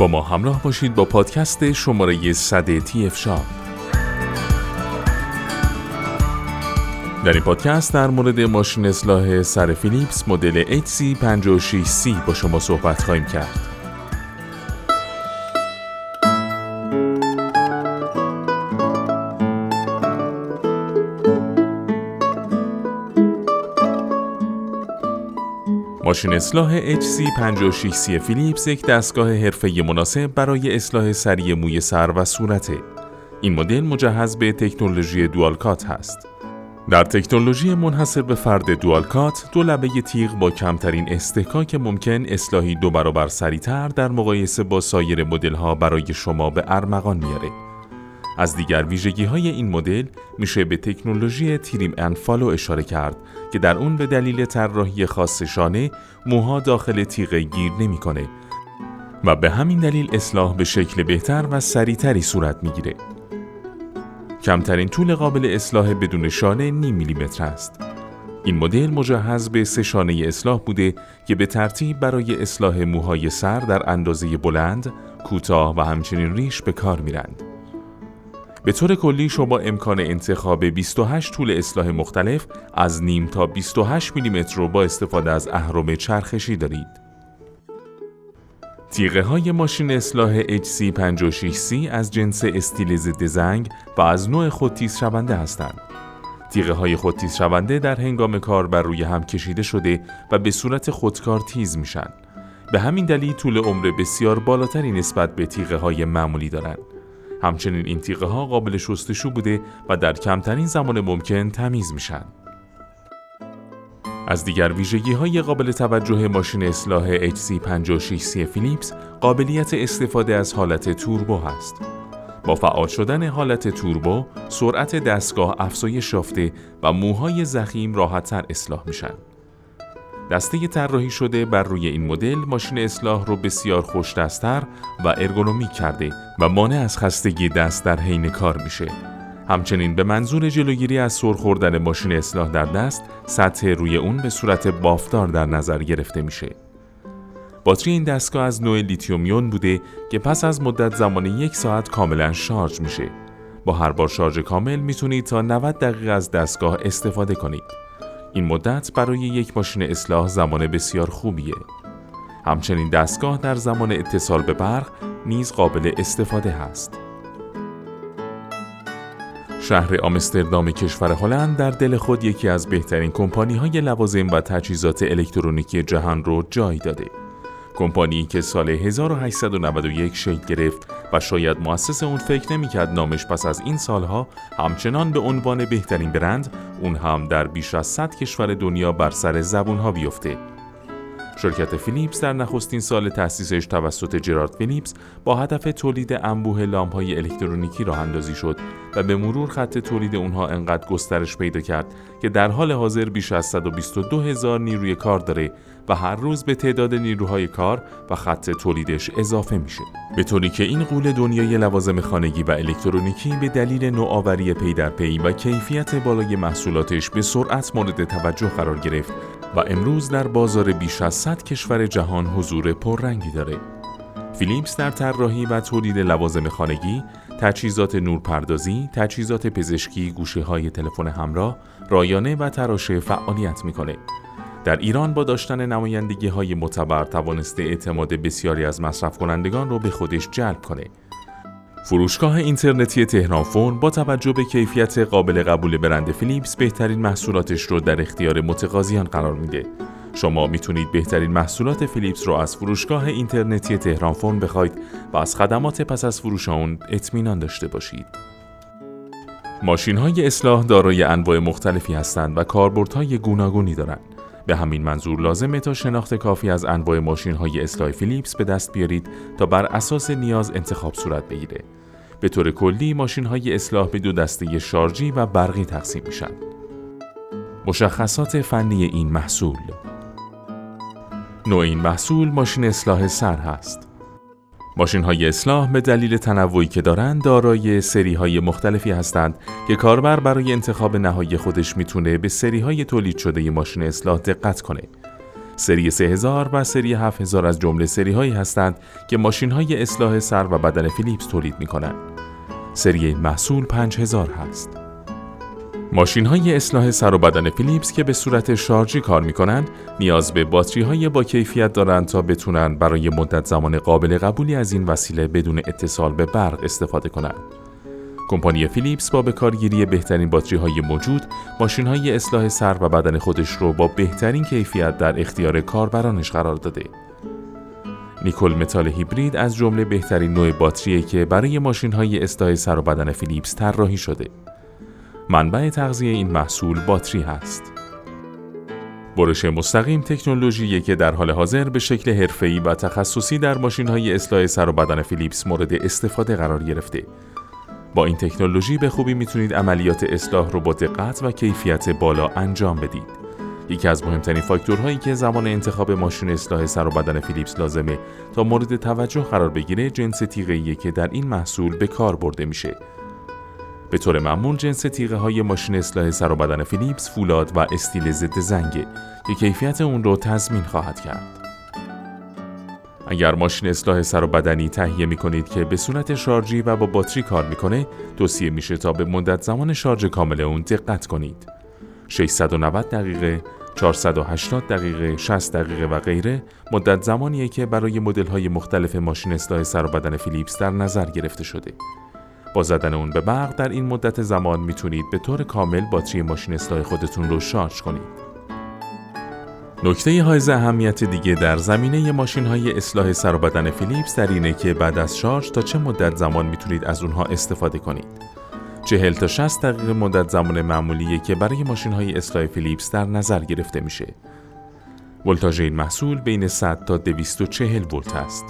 با ما همراه باشید با پادکست شماره 100 تی اف شاپ در این پادکست در مورد ماشین اصلاح سر فیلیپس مدل HC56C با شما صحبت خواهیم کرد. ماشین اصلاح HC56C فیلیپس یک دستگاه حرفه‌ای مناسب برای اصلاح سریع موی سر و صورته. این مدل مجهز به تکنولوژی Dual Cut هست. در تکنولوژی منحصر به فرد Dual Cut، دو لبه تیغ با کمترین اصطکاک ممکن اصلاحی دو برابر سریعتر در مقایسه با سایر مدل ها برای شما به ارمغان میاره. از دیگر ویژگی های این مدل میشه به تکنولوژی Trim and Follow اشاره کرد که در اون به دلیل طراحی خاص شانه موها داخل تیغه گیر نمی‌کنه و به همین دلیل اصلاح به شکل بهتر و سریعتری صورت می‌گیره. کمترین طول قابل اصلاح بدون شانه نیم میلیمتر است. این مدل مجهز به سه شانه اصلاح بوده که به ترتیب برای اصلاح موهای سر در اندازه بلند، کوتاه و همچنین ریش به کار میرند. به طور کلی شما امکان انتخاب 28 طول اصلاح مختلف از نیم تا 28 میلیمتر رو با استفاده از اهرم چرخشی دارید. تیغه های ماشین اصلاح HC56C از جنس استیل ضد زنگ و از نوع خودتیز شونده هستند. تیغه های خودتیز شونده در هنگام کار بر روی هم کشیده شده و به صورت خودکار تیز میشن. به همین دلیل طول عمر بسیار بالاتری نسبت به تیغه های معمولی دارند. همچنین این تیغه ها قابل شستشو بوده و در کمترین زمان ممکن تمیز میشن. از دیگر ویژگی های قابل توجه ماشین اصلاح HC56C فیلیپس قابلیت استفاده از حالت توربو هست. با فعال شدن حالت توربو، سرعت دستگاه افزایش یافته و موهای زخیم راحتتر اصلاح میشن. دسته طراحی شده بر روی این مدل ماشین اصلاح رو بسیار خوشدستتر و ارگونومیک کرده و مانع از خستگی دست در حین کار میشه. همچنین به منظور جلوگیری از سر خوردن ماشین اصلاح در دست، سطح روی اون به صورت بافت‌دار در نظر گرفته میشه. باتری این دستگاه از نوع لیتیوم یون بوده که پس از مدت زمان یک ساعت کاملا شارژ میشه. با هر بار شارژ کامل می‌تونید تا 90 دقیقه از دستگاه استفاده کنید. این مدت برای یک ماشین اصلاح زمان بسیار خوبیه. همچنین دستگاه در زمان اتصال به برق نیز قابل استفاده هست. شهر آمستردام کشور هلند در دل خود یکی از بهترین کمپانی های لوازم و تجهیزات الکترونیکی جهان رو جای داده. کمپانی که سال 1891 شکل گرفت و شاید مؤسس اون فکر نمی‌کرد نامش پس از این سالها همچنان به عنوان بهترین برند اون هم در بیش از 100 کشور دنیا بر سر زبونها بیفته. شرکت فیلیپس در نخستین سال تأسیسش توسط جرارد فیلیپس با هدف تولید انبوه لامپ‌های الکترونیکی راه اندازی شد و به مرور خط تولید اونها انقدر گسترش پیدا کرد که در حال حاضر بیش از 122 هزار نیروی کار داره و هر روز به تعداد نیروهای کار و خط تولیدش اضافه میشه. به طوری که این غول دنیای لوازم خانگی و الکترونیکی به دلیل نوآوری پی در پی و کیفیت بالای محصولاتش به سرعت مورد توجه قرار گرفت و امروز در بازار بیش از 100 کشور جهان حضور پررنگی داره. فیلیپس در طراحی و تولید لوازم خانگی، تجهیزات نورپردازی، تجهیزات پزشکی، گوشه های تلفن همراه، رایانه و تراشه فعالیت می‌کنه. در ایران با داشتن نمایندگی های معتبر توانسته اعتماد بسیاری از مصرف کنندگان رو به خودش جلب کنه. فروشگاه اینترنتی تهران فون با توجه به کیفیت قابل قبول برند فیلیپس بهترین محصولاتش رو در اختیار متقاضیان قرار میده. شما می‌تونید بهترین محصولات فیلیپس رو از فروشگاه اینترنتی تهران فون بخواید و از خدمات پس از فروش اون اطمینان داشته باشید. ماشین های اصلاح دارای انواع مختلفی هستند و کاربردهای گوناگونی دارند. به همین منظور لازمه تا شناخت کافی از انواع ماشین های اصلاح فیلیپس به دست بیارید تا بر اساس نیاز انتخاب صورت بگیره. به طور کلی ماشین های اصلاح به دو دسته شارژی و برقی تقسیم میشن. مشخصات فنی این محصول نوع این محصول ماشین اصلاح سر هست. ماشین های اصلاح به دلیل تنوعی که دارند دارای سری های مختلفی هستند که کاربر برای انتخاب نهایی خودش می‌تونه به سری های تولید شده ی ماشین اصلاح دقت کنه. سری 3000 و سری 7000 از جمله سری هایی هستند که ماشین های اصلاح سر و بدن فیلیپس تولید می کنند. سری این محصول 5000 هست. ماشین های اصلاح سر و بدن فیلیپس که به صورت شارژی کار می کنند نیاز به باتری های با کیفیت دارند تا بتونن برای مدت زمان قابل قبولی از این وسیله بدون اتصال به برق استفاده کنند. کمپانی فیلیپس با به کارگیری بهترین باتری های موجود ماشین های اصلاح سر و بدن خودش رو با بهترین کیفیت در اختیار کاربرانش قرار داده. نیکل متال هیبرید از جمله بهترین نوع باتریه که برای ماشین های اصلاح سر و بدن فیلیپس طراحی شده. منبع تغذیه این محصول باتری هست. برش مستقیم تکنولوژی که در حال حاضر به شکل حرفه‌ای و تخصصی در های اصلاح سر و بدن فیلیپس مورد استفاده قرار گرفته. با این تکنولوژی به خوبی می‌تونید عملیات اصلاح رو با دقت و کیفیت بالا انجام بدید. یکی از مهمترین فاکتورهایی که زمان انتخاب ماشین اصلاح سر و بدن فیلیپس لازمه تا مورد توجه قرار بگیره جنس تیغه‌ایه که در این محصول به کار برده میشه. به طور معمول جنس تیغه های ماشین اصلاح سر و بدن فیلیپس فولاد و استیل ضد زنگه که کیفیت اون رو تضمین خواهد کرد. اگر ماشین اصلاح سر و بدنی تهیه می کنید که به صورت شارژی و با باتری کار می‌کنه توصیه میشه تا به مدت زمان شارژ کامل اون دقت کنید 690 دقیقه 480 دقیقه 60 دقیقه و غیره مدت زمانیه که برای مدل های مختلف ماشین اصلاح سر و بدن فیلیپس در نظر گرفته شده با زدن اون به برق در این مدت زمان می‌تونید به طور کامل باتری ماشین اصلاح خودتون رو شارژ کنید. نکته های اهمیت دیگه در زمینه ماشین های اصلاح سر و بدن فیلیپس در اینه که بعد از شارژ تا چه مدت زمان می‌تونید از اونها استفاده کنید. 40 تا 60 دقیقه مدت زمان معمولیه که برای ماشین های اصلاح فیلیپس در نظر گرفته میشه. ولتاژ این محصول بین 100 تا 240 ولت است.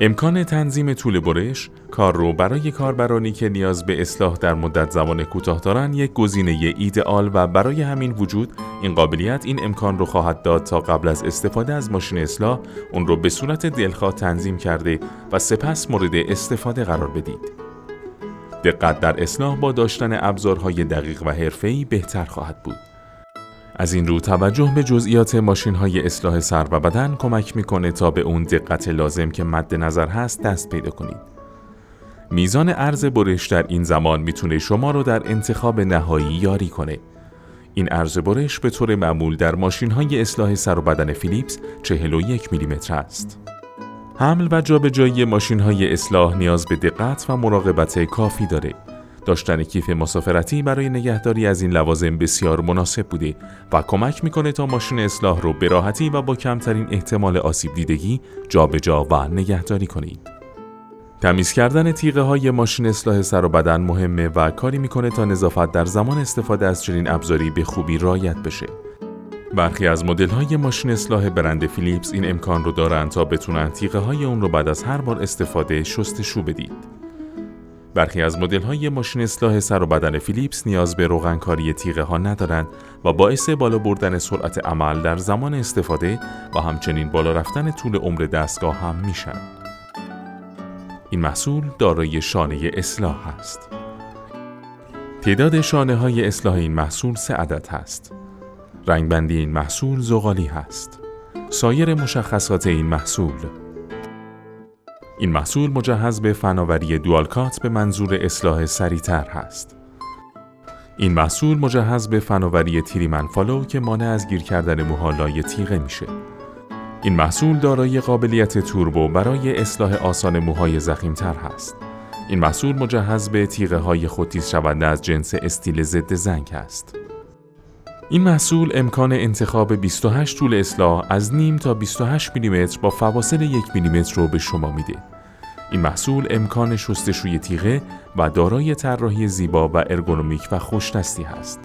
امکان تنظیم طول برش کار رو برای کاربرانی که نیاز به اصلاح در مدت زمان کوتاه دارند یک گزینه ایدئال و برای همین وجود این قابلیت این امکان رو خواهد داد تا قبل از استفاده از ماشین اصلاح اون رو به صورت دلخواه تنظیم کرده و سپس مورد استفاده قرار بدید. دقت در اصلاح با داشتن ابزارهای دقیق و حرفه‌ای بهتر خواهد بود. از این رو توجه به جزئیات ماشین های اصلاح سر و بدن کمک می‌کنه تا به اون دقت لازم که مد نظر هست دست پیدا کنید. میزان ارز برش در این زمان می‌تونه شما رو در انتخاب نهایی یاری کنه. این ارز برش به طور معمول در ماشین های اصلاح سر و بدن فیلیپس 41 میلیمتر است. حمل و جابجایی ماشین های اصلاح نیاز به دقت و مراقبت کافی داره. داشتن کیف مسافرتی برای نگهداری از این لوازم بسیار مناسب بوده و کمک می‌کنه تا ماشین اصلاح رو به راحتی و با کمترین احتمال آسیب دیدگی جابجا و نگهداری کنید. تمیز کردن تیغه های ماشین اصلاح سر و بدن مهمه و کاری می‌کنه تا نظافت در زمان استفاده از چنین ابزاری به خوبی رعایت بشه. برخی از مدل های ماشین اصلاح برند فیلیپس این امکان رو دارند تا بتونن تیغه های اون رو بعد از هر بار استفاده شستشو بدید. برخی از مدل های ماشین اصلاح سر و بدن فیلیپس نیاز به روغنکاری تیغه ها ندارند و باعث بالا بردن سرعت عمل در زمان استفاده و همچنین بالا رفتن طول عمر دستگاه هم میشن. این محصول دارای شانه اصلاح است. تعداد شانه های اصلاح این محصول سه عدد هست. رنگبندی این محصول زغالی هست. سایر مشخصات این محصول این محصول مجهز به فناوری دوالکات به منظور اصلاح سریعتر هست. این محصول مجهز به فناوری تریمن فالو که مانع از گیر کردن موها لای تیغه میشه. این محصول دارای قابلیت توربو برای اصلاح آسان موهای زخیمتر هست. این محصول مجهز به تیغه های خودتیز شونده از جنس استیل ضد زنگ است. این محصول امکان انتخاب 28 طول اصلاح از نیم تا 28 میلیمتر با فواصل یک میلیمتر رو به شما میده. این محصول امکان شستشوی تیغه و دارای طراحی زیبا و ارگونومیک و خوشدستی هست.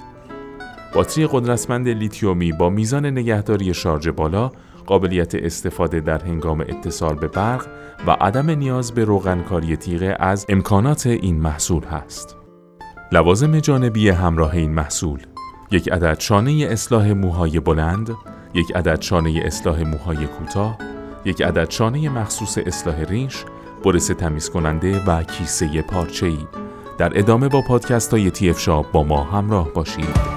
باتری قدرتمند لیتیومی با میزان نگهداری شارژ بالا، قابلیت استفاده در هنگام اتصال به برق و عدم نیاز به روغنکاری تیغه از امکانات این محصول هست. لوازم جانبی همراه این محصول یک عدد شانه اصلاح موهای بلند، یک عدد شانه اصلاح موهای کوتاه، یک عدد شانه مخصوص اصلاح ریش، برس تمیز کننده و کیسه پارچه‌ای. در ادامه با پادکست های تی با ما همراه باشید.